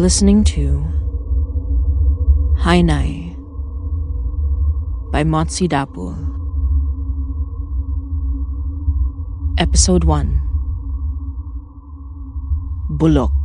Listening to Hainai by Motsi Dapul. Episode 1 Bulok.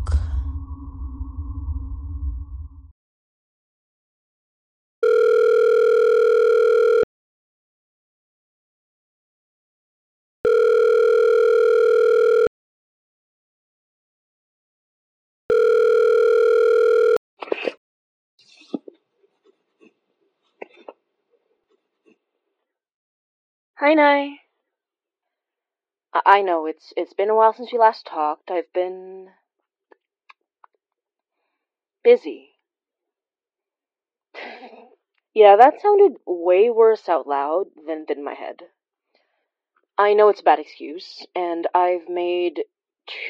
Hi, Nye. I-, know it's it's been a while since we last talked. I've been busy. yeah, that sounded way worse out loud than in my head. I know it's a bad excuse, and I've made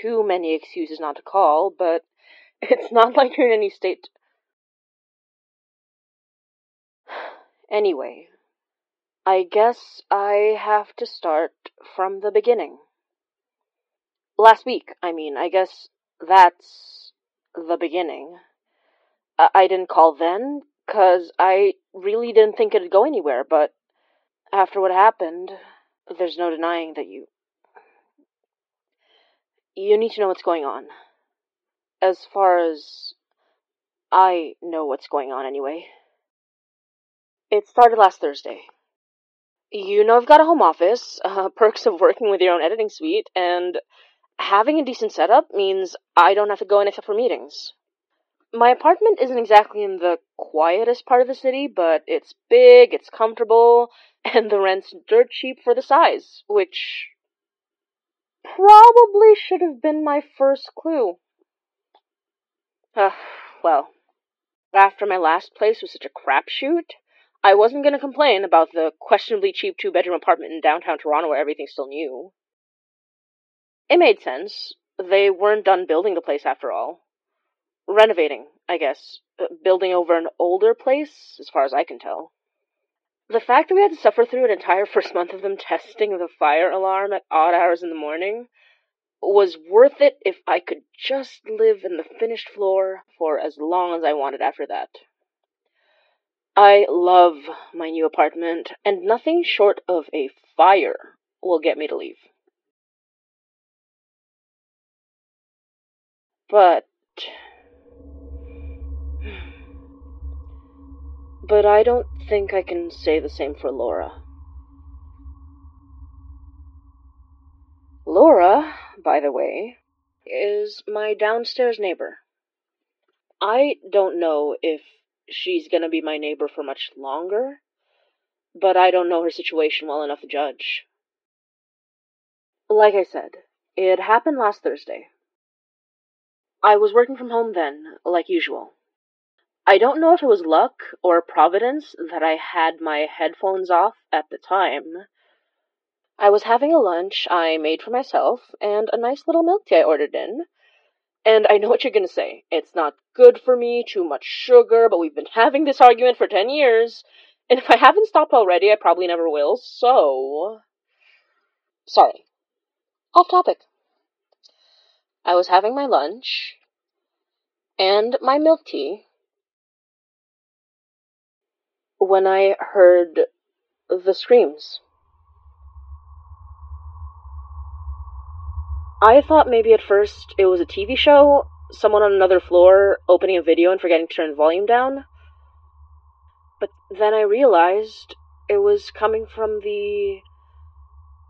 too many excuses not to call, but it's not like you're in any state. Anyway, I guess I have to start from the beginning. Last week, I mean, I guess that's the beginning. I, I didn't call then, cause I really didn't think it'd go anywhere, but after what happened, there's no denying that you. You need to know what's going on. As far as I know what's going on, anyway. It started last Thursday. You know, I've got a home office, uh, perks of working with your own editing suite, and having a decent setup means I don't have to go in except for meetings. My apartment isn't exactly in the quietest part of the city, but it's big, it's comfortable, and the rent's dirt cheap for the size, which probably should have been my first clue. Uh, well, after my last place was such a crapshoot, I wasn't going to complain about the questionably cheap two bedroom apartment in downtown Toronto where everything's still new. It made sense. They weren't done building the place after all. Renovating, I guess. Uh, building over an older place, as far as I can tell. The fact that we had to suffer through an entire first month of them testing the fire alarm at odd hours in the morning was worth it if I could just live in the finished floor for as long as I wanted after that. I love my new apartment, and nothing short of a fire will get me to leave. But. But I don't think I can say the same for Laura. Laura, by the way, is my downstairs neighbor. I don't know if she's going to be my neighbor for much longer, but I don't know her situation well enough to judge. Like I said, it happened last Thursday. I was working from home then, like usual. I don't know if it was luck or providence that I had my headphones off at the time. I was having a lunch I made for myself and a nice little milk tea I ordered in, and I know what you're gonna say. It's not good for me, too much sugar, but we've been having this argument for 10 years, and if I haven't stopped already, I probably never will, so. Sorry. Off topic. I was having my lunch and my milk tea when I heard the screams. I thought maybe at first it was a TV show, someone on another floor opening a video and forgetting to turn the volume down. But then I realized it was coming from the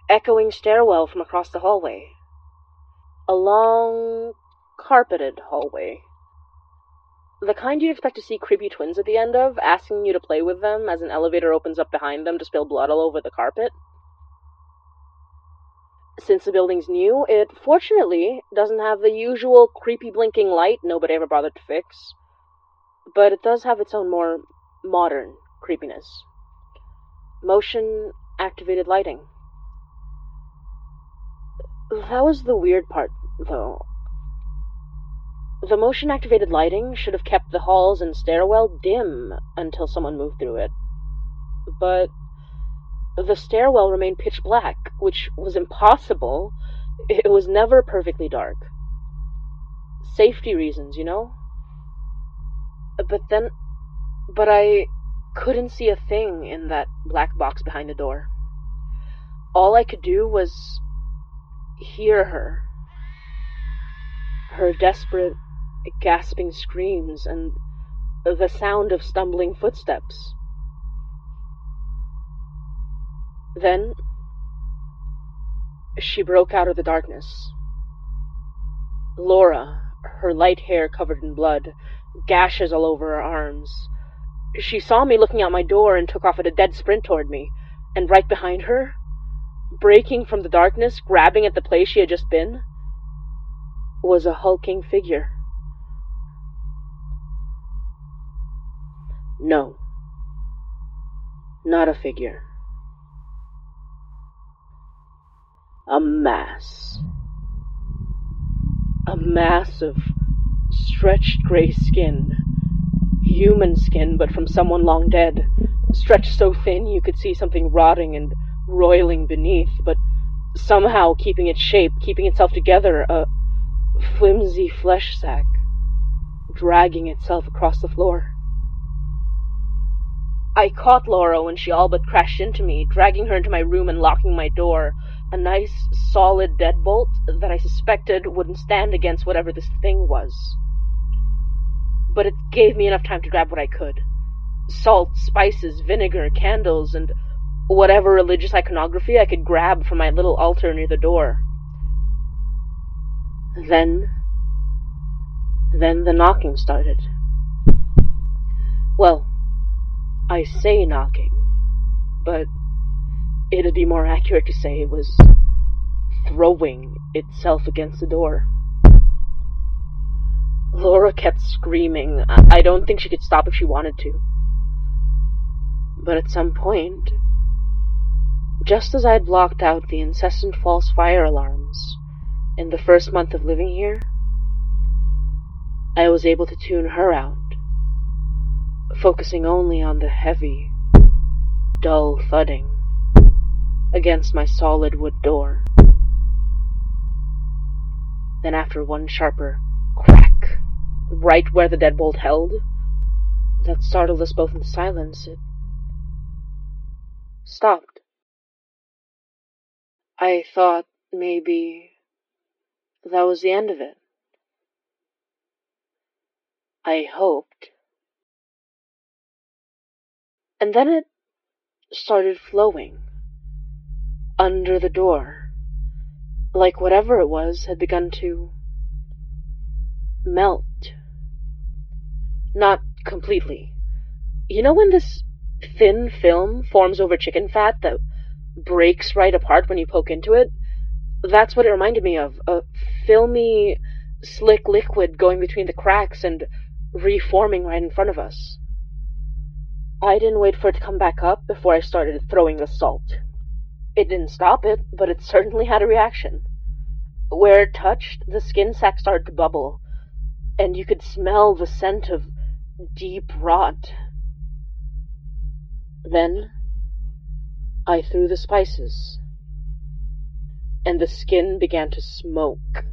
echoing stairwell from across the hallway. A long, carpeted hallway. The kind you'd expect to see creepy twins at the end of, asking you to play with them as an elevator opens up behind them to spill blood all over the carpet. Since the building's new, it fortunately doesn't have the usual creepy blinking light nobody ever bothered to fix. But it does have its own more modern creepiness. Motion activated lighting. That was the weird part, though. The motion activated lighting should have kept the halls and stairwell dim until someone moved through it. But the stairwell remained pitch black, which was impossible. It was never perfectly dark. Safety reasons, you know? But then. But I couldn't see a thing in that black box behind the door. All I could do was hear her. Her desperate, gasping screams and the sound of stumbling footsteps. Then she broke out of the darkness. Laura, her light hair covered in blood, gashes all over her arms. She saw me looking out my door and took off at a dead sprint toward me, and right behind her, breaking from the darkness, grabbing at the place she had just been, was a hulking figure. No, not a figure. A mass. A mass of stretched gray skin. Human skin, but from someone long dead. Stretched so thin you could see something rotting and roiling beneath, but somehow keeping its shape, keeping itself together, a flimsy flesh sack, dragging itself across the floor. I caught Laura when she all but crashed into me, dragging her into my room and locking my door. A nice, solid deadbolt that I suspected wouldn't stand against whatever this thing was. But it gave me enough time to grab what I could salt, spices, vinegar, candles, and whatever religious iconography I could grab from my little altar near the door. Then. Then the knocking started. Well, I say knocking, but it'd be more accurate to say it was throwing itself against the door. Laura kept screaming. I don't think she could stop if she wanted to. But at some point, just as I had blocked out the incessant false fire alarms in the first month of living here, I was able to tune her out focusing only on the heavy, dull thudding against my solid wood door. Then, after one sharper crack, right where the deadbolt held, that startled us both in silence, it stopped. I thought maybe that was the end of it. I hoped and then it started flowing under the door, like whatever it was had begun to melt. Not completely. You know when this thin film forms over chicken fat that breaks right apart when you poke into it? That's what it reminded me of. A filmy, slick liquid going between the cracks and reforming right in front of us. I didn't wait for it to come back up before I started throwing the salt. It didn't stop it, but it certainly had a reaction. Where it touched, the skin sac started to bubble, and you could smell the scent of deep rot. Then I threw the spices, and the skin began to smoke.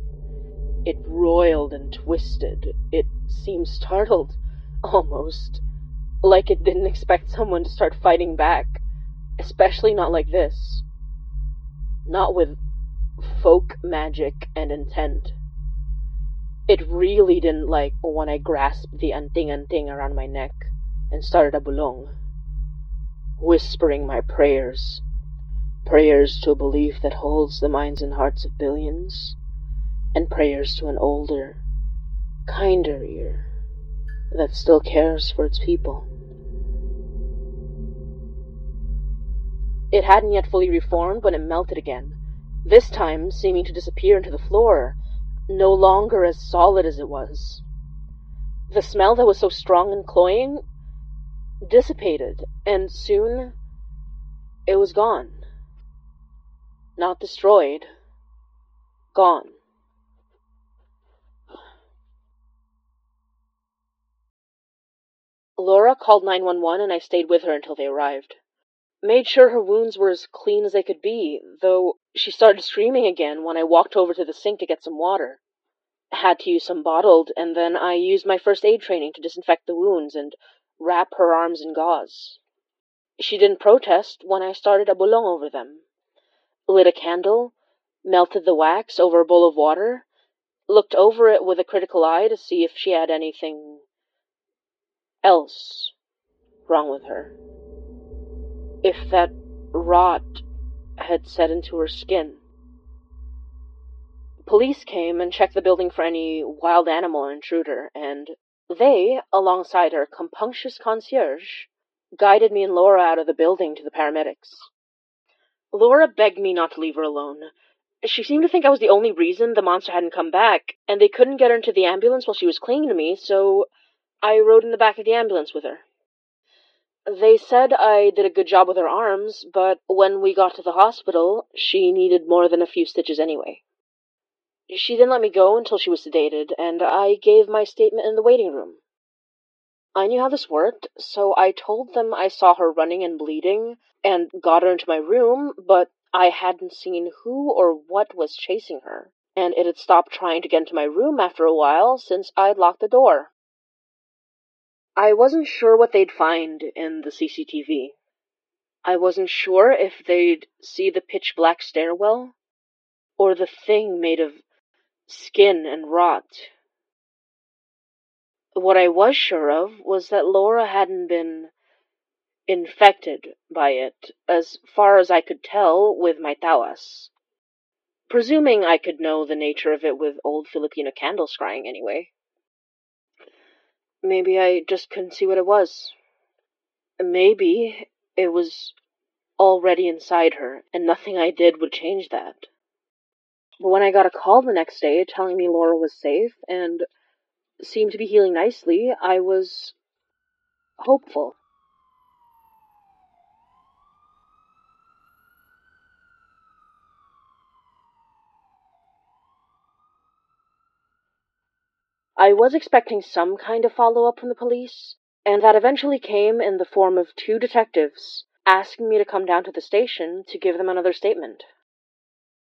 It roiled and twisted. It seemed startled, almost like it didn't expect someone to start fighting back, especially not like this. Not with folk magic and intent. It really didn't like when I grasped the anting anting around my neck and started a bulong, whispering my prayers, prayers to a belief that holds the minds and hearts of billions, and prayers to an older, kinder ear that still cares for its people. It hadn't yet fully reformed when it melted again, this time seeming to disappear into the floor, no longer as solid as it was. The smell that was so strong and cloying dissipated, and soon it was gone. Not destroyed, gone. Laura called 911 and I stayed with her until they arrived made sure her wounds were as clean as they could be, though she started screaming again when I walked over to the sink to get some water. I had to use some bottled, and then I used my first aid training to disinfect the wounds and wrap her arms in gauze. She didn't protest when I started a bulong over them. Lit a candle, melted the wax over a bowl of water, looked over it with a critical eye to see if she had anything else wrong with her. If that rot had set into her skin. Police came and checked the building for any wild animal intruder, and they, alongside her compunctious concierge, guided me and Laura out of the building to the paramedics. Laura begged me not to leave her alone. She seemed to think I was the only reason the monster hadn't come back, and they couldn't get her into the ambulance while she was clinging to me, so I rode in the back of the ambulance with her. They said I did a good job with her arms, but when we got to the hospital, she needed more than a few stitches anyway. She didn't let me go until she was sedated, and I gave my statement in the waiting room. I knew how this worked, so I told them I saw her running and bleeding and got her into my room, but I hadn't seen who or what was chasing her, and it had stopped trying to get into my room after a while since I'd locked the door. I wasn't sure what they'd find in the CCTV. I wasn't sure if they'd see the pitch black stairwell, or the thing made of skin and rot. What I was sure of was that Laura hadn't been infected by it, as far as I could tell with my tawas. Presuming I could know the nature of it with old Filipino candle scrying anyway. Maybe I just couldn't see what it was. Maybe it was already inside her, and nothing I did would change that. But when I got a call the next day telling me Laura was safe and seemed to be healing nicely, I was hopeful. I was expecting some kind of follow up from the police, and that eventually came in the form of two detectives asking me to come down to the station to give them another statement.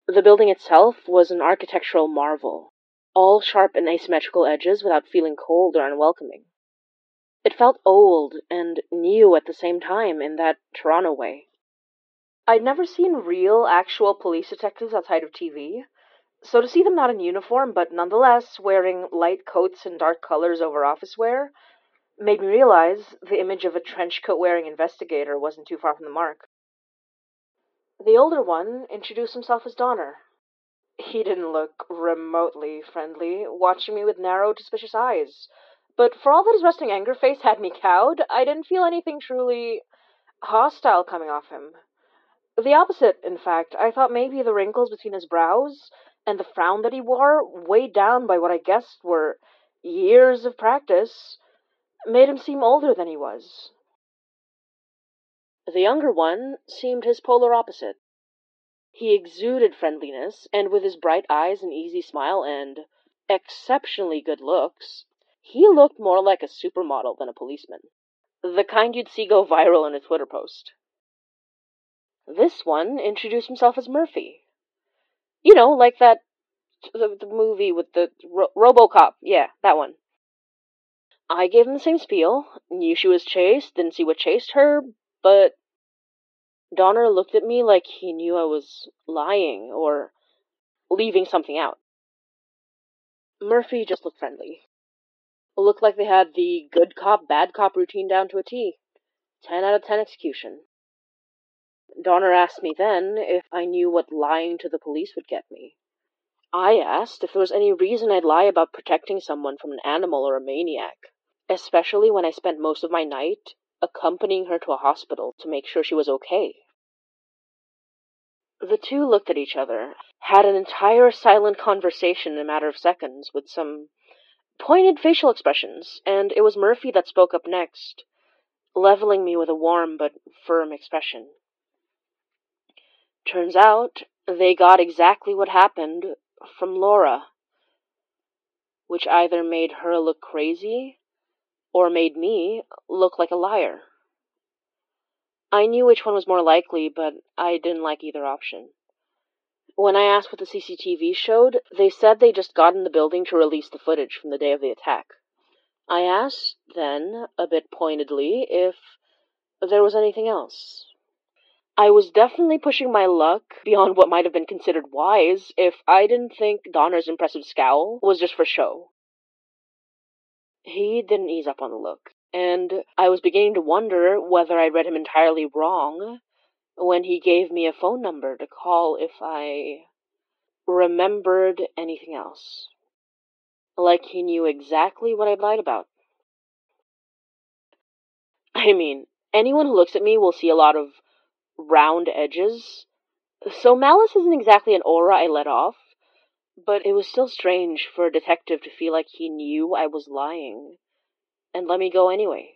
The building itself was an architectural marvel, all sharp and asymmetrical edges without feeling cold or unwelcoming. It felt old and new at the same time in that Toronto way. I'd never seen real, actual police detectives outside of TV, so to see them not in uniform, but nonetheless wearing light coats and dark colors over office wear, made me realize the image of a trench coat wearing investigator wasn't too far from the mark. The older one introduced himself as Donner. He didn't look remotely friendly, watching me with narrowed, suspicious eyes. But for all that his resting anger face had me cowed, I didn't feel anything truly hostile coming off him. The opposite, in fact. I thought maybe the wrinkles between his brows and the frown that he wore, weighed down by what I guessed were years of practice, made him seem older than he was. The younger one seemed his polar opposite. He exuded friendliness, and with his bright eyes and easy smile and exceptionally good looks, he looked more like a supermodel than a policeman. The kind you'd see go viral in a Twitter post. This one introduced himself as Murphy. You know, like that the, the movie with the Ro- RoboCop. Yeah, that one. I gave him the same spiel. Knew she was chased, didn't see what chased her, but Donner looked at me like he knew I was lying or leaving something out. Murphy just looked friendly. Looked like they had the good cop, bad cop routine down to a T. 10 out of 10 execution. Donner asked me then if I knew what lying to the police would get me. I asked if there was any reason I'd lie about protecting someone from an animal or a maniac, especially when I spent most of my night accompanying her to a hospital to make sure she was okay. The two looked at each other, had an entire silent conversation in a matter of seconds with some pointed facial expressions, and it was Murphy that spoke up next, leveling me with a warm but firm expression. Turns out they got exactly what happened from Laura, which either made her look crazy or made me look like a liar. I knew which one was more likely, but I didn't like either option. When I asked what the CCTV showed, they said they just got in the building to release the footage from the day of the attack. I asked then, a bit pointedly, if there was anything else. I was definitely pushing my luck beyond what might have been considered wise if I didn't think Donner's impressive scowl was just for show. He didn't ease up on the look, and I was beginning to wonder whether I'd read him entirely wrong when he gave me a phone number to call if I remembered anything else. Like he knew exactly what I'd lied about. I mean, anyone who looks at me will see a lot of round edges. So malice isn't exactly an aura I let off, but it was still strange for a detective to feel like he knew I was lying and let me go anyway.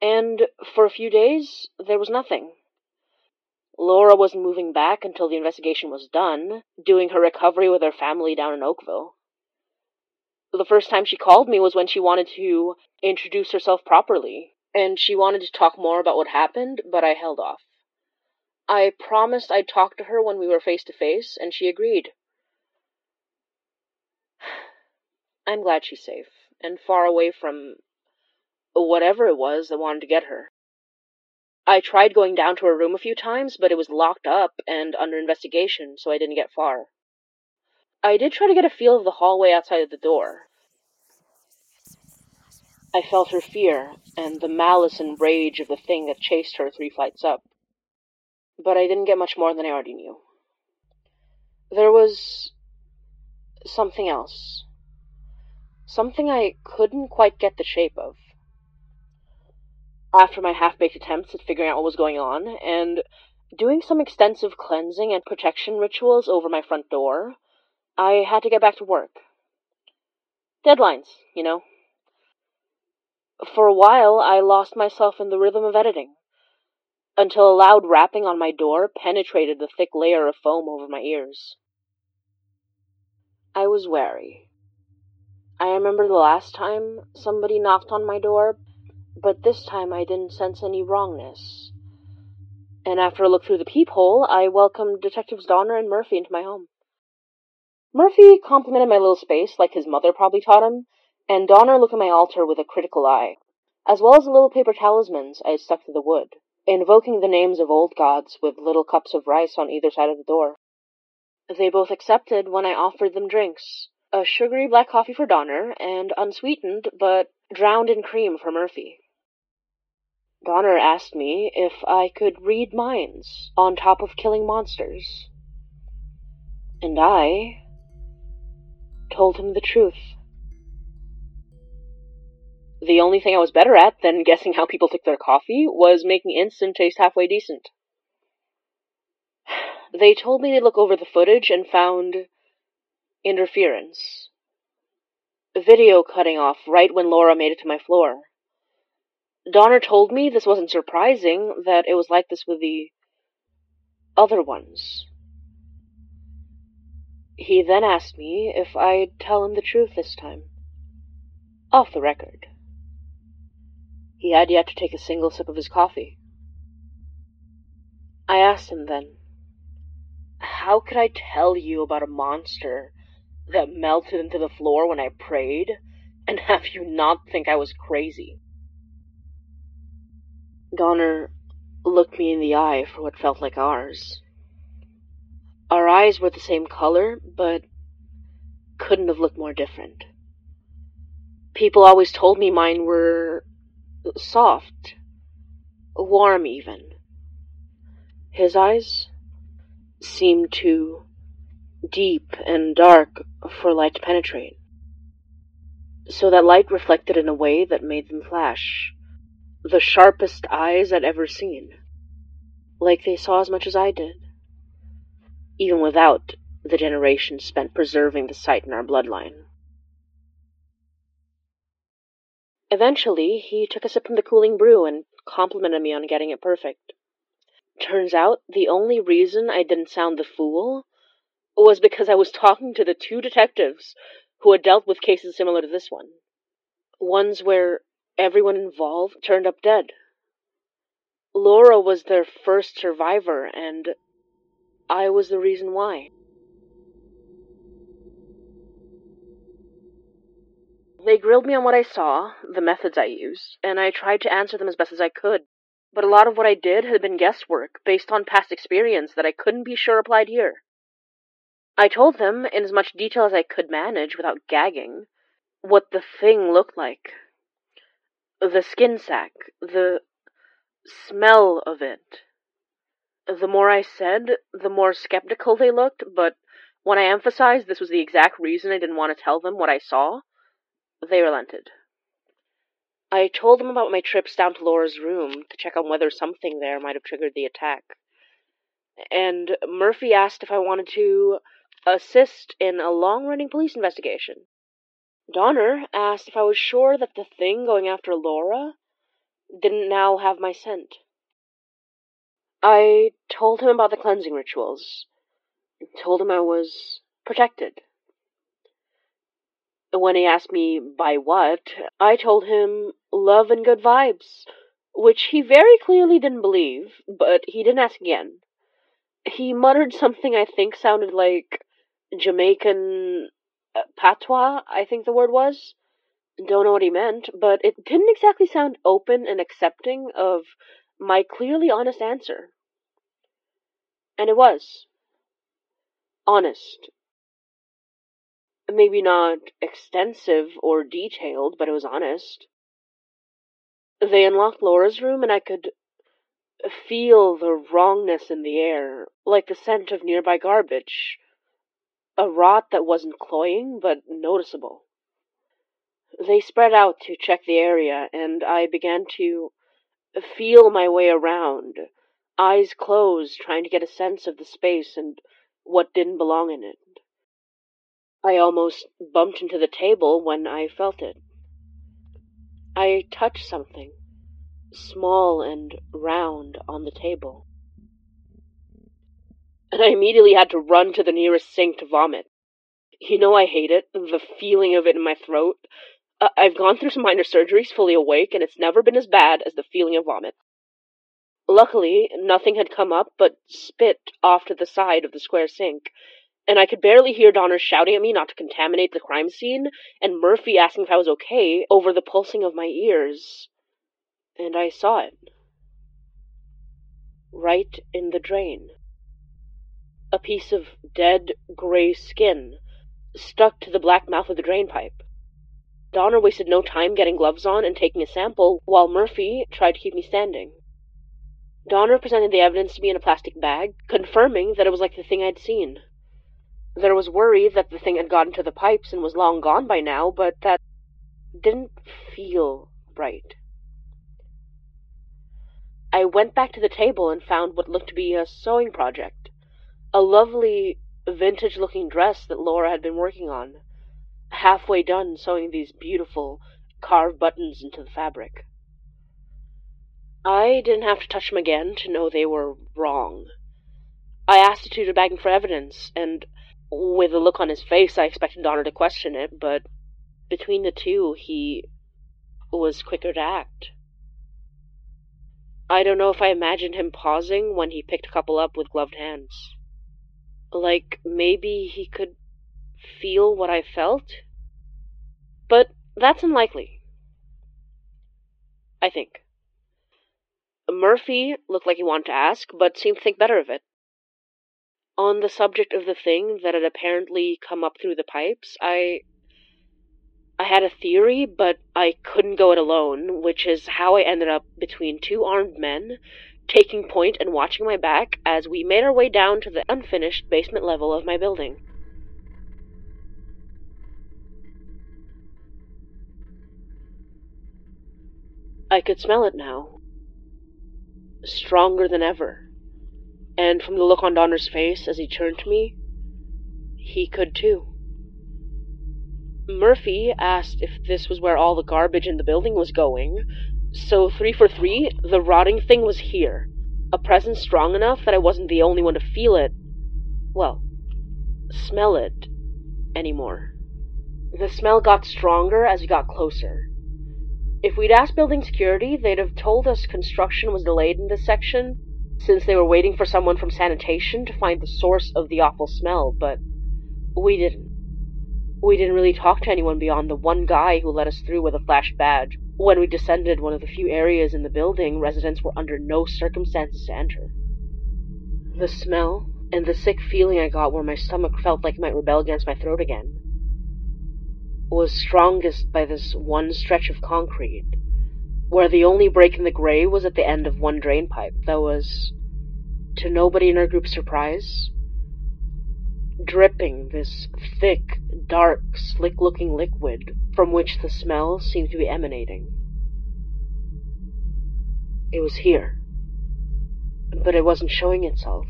And for a few days, there was nothing. Laura wasn't moving back until the investigation was done, doing her recovery with her family down in Oakville. The first time she called me was when she wanted to introduce herself properly, and she wanted to talk more about what happened, but I held off. I promised I'd talk to her when we were face to face, and she agreed. I'm glad she's safe, and far away from whatever it was that wanted to get her. I tried going down to her room a few times, but it was locked up and under investigation, so I didn't get far. I did try to get a feel of the hallway outside of the door. I felt her fear and the malice and rage of the thing that chased her three flights up. But I didn't get much more than I already knew. There was something else. Something I couldn't quite get the shape of after my half baked attempts at figuring out what was going on, and doing some extensive cleansing and protection rituals over my front door, I had to get back to work. Deadlines, you know. For a while, I lost myself in the rhythm of editing, until a loud rapping on my door penetrated the thick layer of foam over my ears. I was wary. I remember the last time somebody knocked on my door, but this time I didn't sense any wrongness. And after a look through the peephole, I welcomed Detectives Donner and Murphy into my home. Murphy complimented my little space like his mother probably taught him, and Donner looked at my altar with a critical eye, as well as the little paper talismans I had stuck to the wood, invoking the names of old gods with little cups of rice on either side of the door. They both accepted when I offered them drinks, a sugary black coffee for Donner, and unsweetened but drowned in cream for Murphy. Donner asked me if I could read minds on top of killing monsters. And I told him the truth. The only thing I was better at than guessing how people took their coffee was making instant taste halfway decent. They told me they'd look over the footage and found interference. Video cutting off right when Laura made it to my floor. Donner told me this wasn't surprising, that it was like this with the other ones. He then asked me if I'd tell him the truth this time. Off the record. He had yet to take a single sip of his coffee. I asked him then, How could I tell you about a monster that melted into the floor when I prayed and have you not think I was crazy? Donner looked me in the eye for what felt like hours. Our eyes were the same color, but couldn't have looked more different. People always told me mine were soft, warm even. His eyes seemed too deep and dark for light to penetrate, so that light reflected in a way that made them flash the sharpest eyes I'd ever seen. Like they saw as much as I did. Even without the generations spent preserving the sight in our bloodline. Eventually, he took a sip from the cooling brew and complimented me on getting it perfect. Turns out, the only reason I didn't sound the fool was because I was talking to the two detectives who had dealt with cases similar to this one. Ones where everyone involved turned up dead. Laura was their first survivor, and I was the reason why. They grilled me on what I saw, the methods I used, and I tried to answer them as best as I could. But a lot of what I did had been guesswork, based on past experience that I couldn't be sure applied here. I told them, in as much detail as I could manage without gagging, what the thing looked like. The skin sack, the smell of it. The more I said, the more skeptical they looked, but when I emphasized this was the exact reason I didn't want to tell them what I saw, they relented. I told them about my trips down to Laura's room to check on whether something there might have triggered the attack. And Murphy asked if I wanted to assist in a long running police investigation. Donner asked if I was sure that the thing going after Laura didn't now have my scent. I told him about the cleansing rituals. Told him I was protected. When he asked me by what, I told him love and good vibes, which he very clearly didn't believe, but he didn't ask again. He muttered something I think sounded like Jamaican uh, patois, I think the word was. Don't know what he meant, but it didn't exactly sound open and accepting of my clearly honest answer. And it was. Honest. Maybe not extensive or detailed, but it was honest. They unlocked Laura's room, and I could feel the wrongness in the air, like the scent of nearby garbage. A rot that wasn't cloying, but noticeable. They spread out to check the area, and I began to feel my way around, eyes closed, trying to get a sense of the space and what didn't belong in it. I almost bumped into the table when I felt it. I touched something, small and round, on the table. And I immediately had to run to the nearest sink to vomit. You know I hate it, the feeling of it in my throat. I've gone through some minor surgeries fully awake, and it's never been as bad as the feeling of vomit. Luckily, nothing had come up but spit off to the side of the square sink, and I could barely hear Donner shouting at me not to contaminate the crime scene, and Murphy asking if I was okay over the pulsing of my ears. And I saw it. Right in the drain. A piece of dead gray skin stuck to the black mouth of the drain pipe. Donner wasted no time getting gloves on and taking a sample, while Murphy tried to keep me standing. Donner presented the evidence to me in a plastic bag, confirming that it was like the thing I'd seen. There was worry that the thing had gotten to the pipes and was long gone by now, but that didn't feel right. I went back to the table and found what looked to be a sewing project. A lovely, vintage looking dress that Laura had been working on halfway done sewing these beautiful carved buttons into the fabric. I didn't have to touch them again to know they were wrong. I asked the tutor begging for evidence, and with a look on his face, I expected Donner to question it, but between the two, he was quicker to act. I don't know if I imagined him pausing when he picked a couple up with gloved hands. Like maybe he could feel what I felt? But that's unlikely. I think. Murphy looked like he wanted to ask, but seemed to think better of it. On the subject of the thing that had apparently come up through the pipes, I. I had a theory, but I couldn't go it alone, which is how I ended up between two armed men, taking point and watching my back as we made our way down to the unfinished basement level of my building. I could smell it now. Stronger than ever. And from the look on Donner's face as he turned to me, he could too. Murphy asked if this was where all the garbage in the building was going, so three for three, the rotting thing was here. A presence strong enough that I wasn't the only one to feel it. Well, smell it anymore. The smell got stronger as we got closer. If we'd asked building security, they'd have told us construction was delayed in this section, since they were waiting for someone from sanitation to find the source of the awful smell, but we didn't. We didn't really talk to anyone beyond the one guy who let us through with a flash badge. When we descended one of the few areas in the building, residents were under no circumstances to enter. The smell and the sick feeling I got where my stomach felt like it might rebel against my throat again was strongest by this one stretch of concrete, where the only break in the gray was at the end of one drain pipe that was, to nobody in our group's surprise, dripping this thick, dark, slick looking liquid from which the smell seemed to be emanating. It was here, but it wasn't showing itself.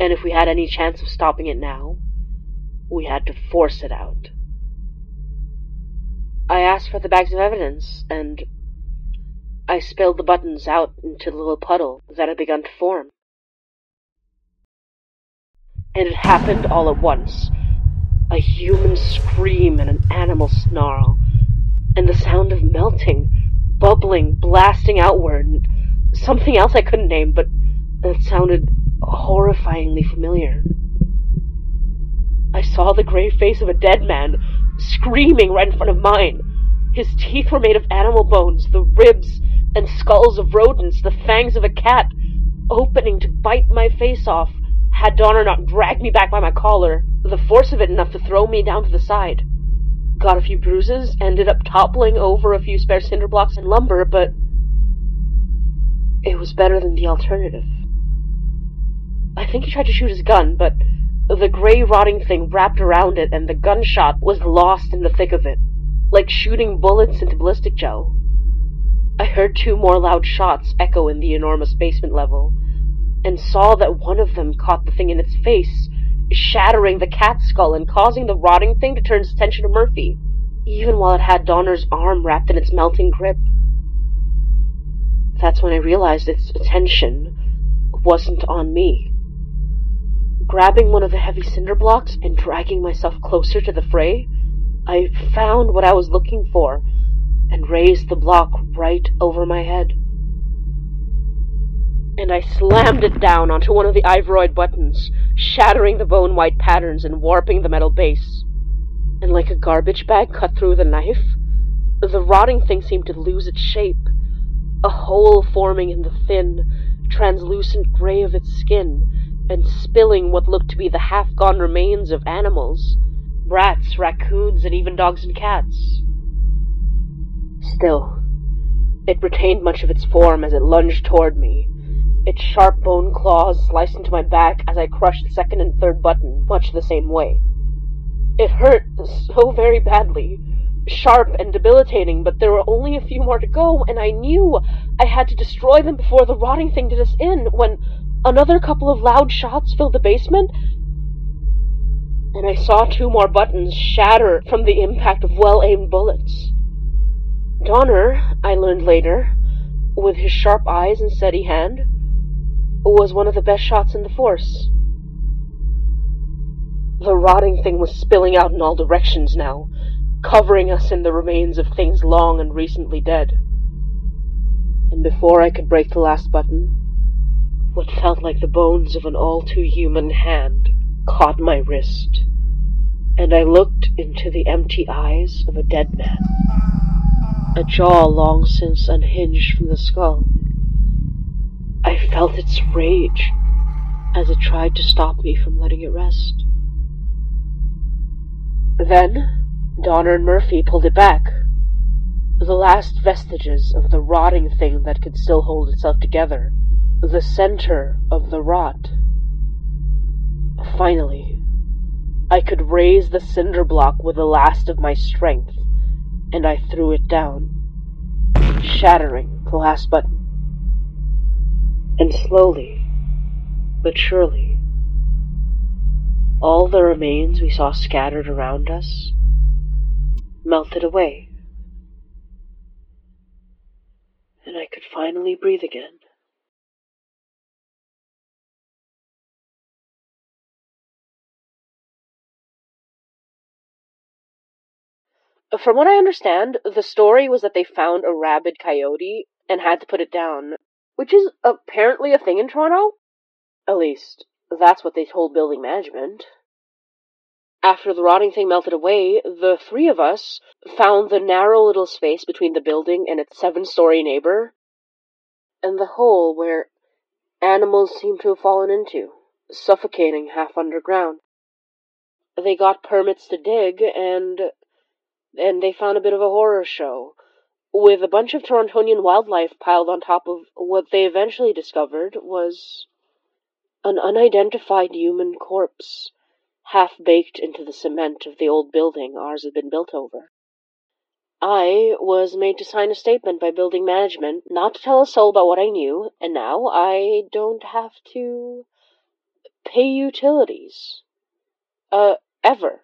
And if we had any chance of stopping it now, we had to force it out. I asked for the bags of evidence, and I spilled the buttons out into the little puddle that had begun to form. And it happened all at once. A human scream and an animal snarl, and the sound of melting, bubbling, blasting outward, and something else I couldn't name, but it sounded horrifyingly familiar. I saw the gray face of a dead man screaming right in front of mine. His teeth were made of animal bones, the ribs and skulls of rodents, the fangs of a cat, opening to bite my face off, had Donner not dragged me back by my collar, the force of it enough to throw me down to the side. Got a few bruises, ended up toppling over a few spare cinder blocks and lumber, but it was better than the alternative. I think he tried to shoot his gun, but the gray rotting thing wrapped around it and the gunshot was lost in the thick of it, like shooting bullets into ballistic gel. I heard two more loud shots echo in the enormous basement level, and saw that one of them caught the thing in its face, shattering the cat's skull and causing the rotting thing to turn its attention to Murphy, even while it had Donner's arm wrapped in its melting grip. That's when I realized its attention wasn't on me. Grabbing one of the heavy cinder blocks and dragging myself closer to the fray, I found what I was looking for and raised the block right over my head. And I slammed it down onto one of the Ivoroid buttons, shattering the bone white patterns and warping the metal base. And like a garbage bag cut through with a knife, the rotting thing seemed to lose its shape, a hole forming in the thin, translucent gray of its skin, and spilling what looked to be the half gone remains of animals rats, raccoons, and even dogs and cats. Still, it retained much of its form as it lunged toward me. Its sharp bone claws sliced into my back as I crushed the second and third button, much the same way. It hurt so very badly, sharp and debilitating, but there were only a few more to go, and I knew I had to destroy them before the rotting thing did us in, when another couple of loud shots filled the basement, and I saw two more buttons shatter from the impact of well aimed bullets. Donner, I learned later, with his sharp eyes and steady hand, was one of the best shots in the force. The rotting thing was spilling out in all directions now, covering us in the remains of things long and recently dead. And before I could break the last button, what felt like the bones of an all too human hand caught my wrist, and I looked into the empty eyes of a dead man a jaw long since unhinged from the skull. I felt its rage as it tried to stop me from letting it rest. Then Donner and Murphy pulled it back. The last vestiges of the rotting thing that could still hold itself together. The center of the rot. Finally, I could raise the cinder block with the last of my strength and I threw it down, shattering the last button. And slowly, but surely, all the remains we saw scattered around us melted away, and I could finally breathe again. From what I understand, the story was that they found a rabid coyote and had to put it down. which is apparently a thing in Toronto. At least, that's what they told building management. After the rotting thing melted away, the three of us found the narrow little space between the building and its seven story neighbor, and the hole where animals seemed to have fallen into, suffocating half underground. They got permits to dig, and and they found a bit of a horror show with a bunch of Torontonian wildlife piled on top of what they eventually discovered was an unidentified human corpse, half baked into the cement of the old building ours had been built over. I was made to sign a statement by building management not to tell a soul about what I knew, and now I don't have to pay utilities. Uh, ever.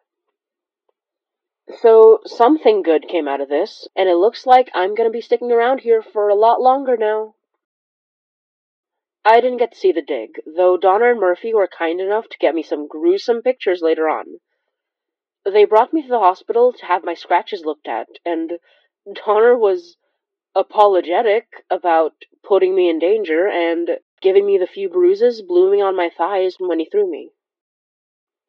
So something good came out of this, and it looks like I'm gonna be sticking around here for a lot longer now. I didn't get to see the dig, though Donner and Murphy were kind enough to get me some gruesome pictures later on. They brought me to the hospital to have my scratches looked at, and Donner was apologetic about putting me in danger and giving me the few bruises blooming on my thighs when he threw me.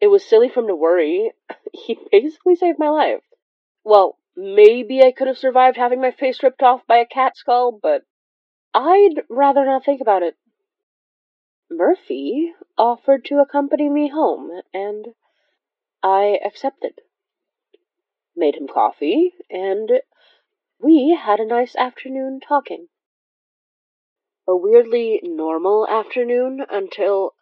It was silly for him to worry. He basically saved my life. Well, maybe I could have survived having my face ripped off by a cat skull, but I'd rather not think about it. Murphy offered to accompany me home, and I accepted. Made him coffee, and we had a nice afternoon talking. A weirdly normal afternoon until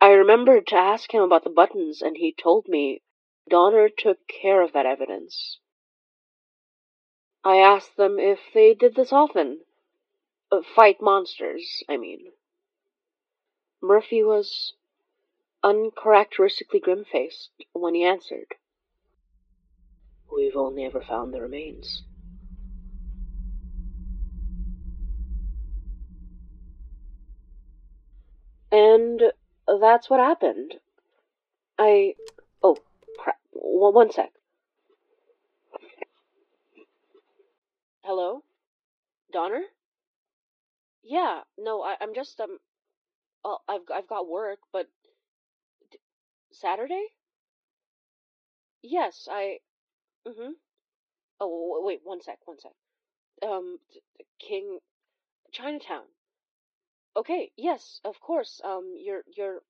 I remembered to ask him about the buttons, and he told me Donner took care of that evidence. I asked them if they did this often. Uh, fight monsters, I mean. Murphy was uncharacteristically grim faced when he answered. We've only ever found the remains. And that's what happened. I. Oh, crap. One sec. Hello? Donner? Yeah, no, I, I'm just, um. Well, I've, I've got work, but. D- Saturday? Yes, I. Mm hmm. Oh, wait, one sec, one sec. Um, King. Chinatown. Okay, yes, of course. Um, you're you're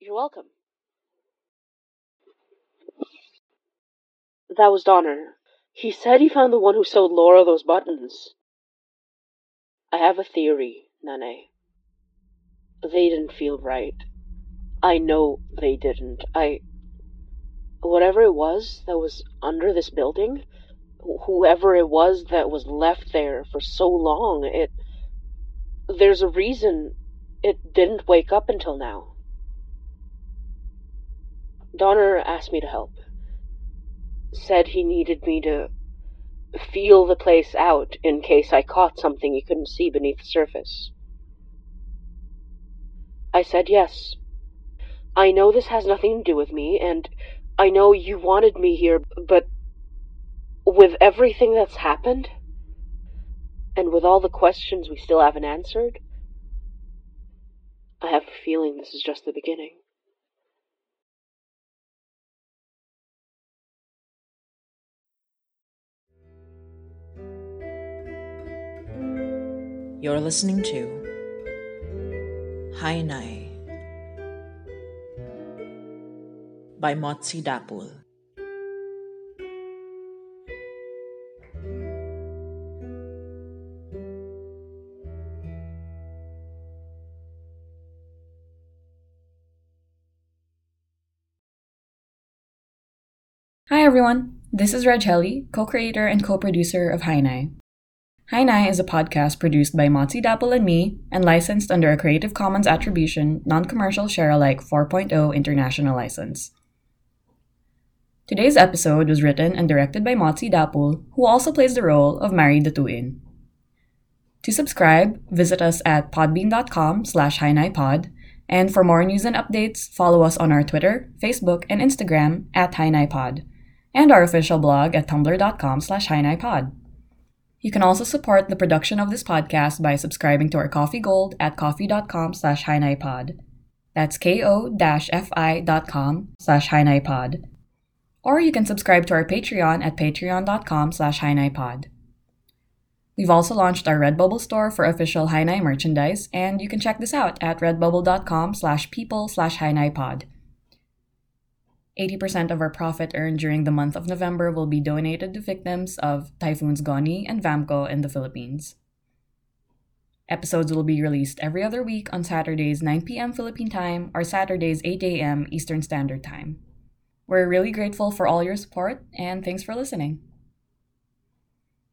you're welcome. That was Donner. He said he found the one who sold Laura those buttons. I have a theory, Nane. They didn't feel right. I know they didn't. I. Whatever it was that was under this building, whoever it was that was left there for so long, it there's a reason it didn't wake up until now. Donner asked me to help. Said he needed me to feel the place out in case I caught something he couldn't see beneath the surface. I said yes. I know this has nothing to do with me, and I know you wanted me here, but with everything that's happened, and with all the questions we still haven't answered, I have a feeling this is just the beginning. You're listening to Hainai by Motsi Dapul. Everyone, this is Reg Helly, co-creator and co-producer of Hainai. Hainai is a podcast produced by Motsi Dapul and me and licensed under a Creative Commons Attribution, Non-Commercial Share-alike 4.0 International License. Today's episode was written and directed by Motsi Dapul, who also plays the role of Mary Datuin. To subscribe, visit us at podbean.com slash HainaiPod, and for more news and updates, follow us on our Twitter, Facebook, and Instagram at HainaiPod, and our official blog at tumblr.com slash HainaiPod. You can also support the production of this podcast by subscribing to our Ko-fi Gold at ko-fi.com slash pod. That's ko-fi.com slash pod. Or you can subscribe to our Patreon at patreon.com slash pod. We've also launched our Redbubble store for official Hainai merchandise, and you can check this out at redbubble.com slash people slash pod. 80% of our profit earned during the month of November will be donated to victims of typhoons Goni and Vamco in the Philippines. Episodes will be released every other week on Saturdays 9 p.m. Philippine time or Saturdays 8 a.m. Eastern Standard Time. We're really grateful for all your support and thanks for listening.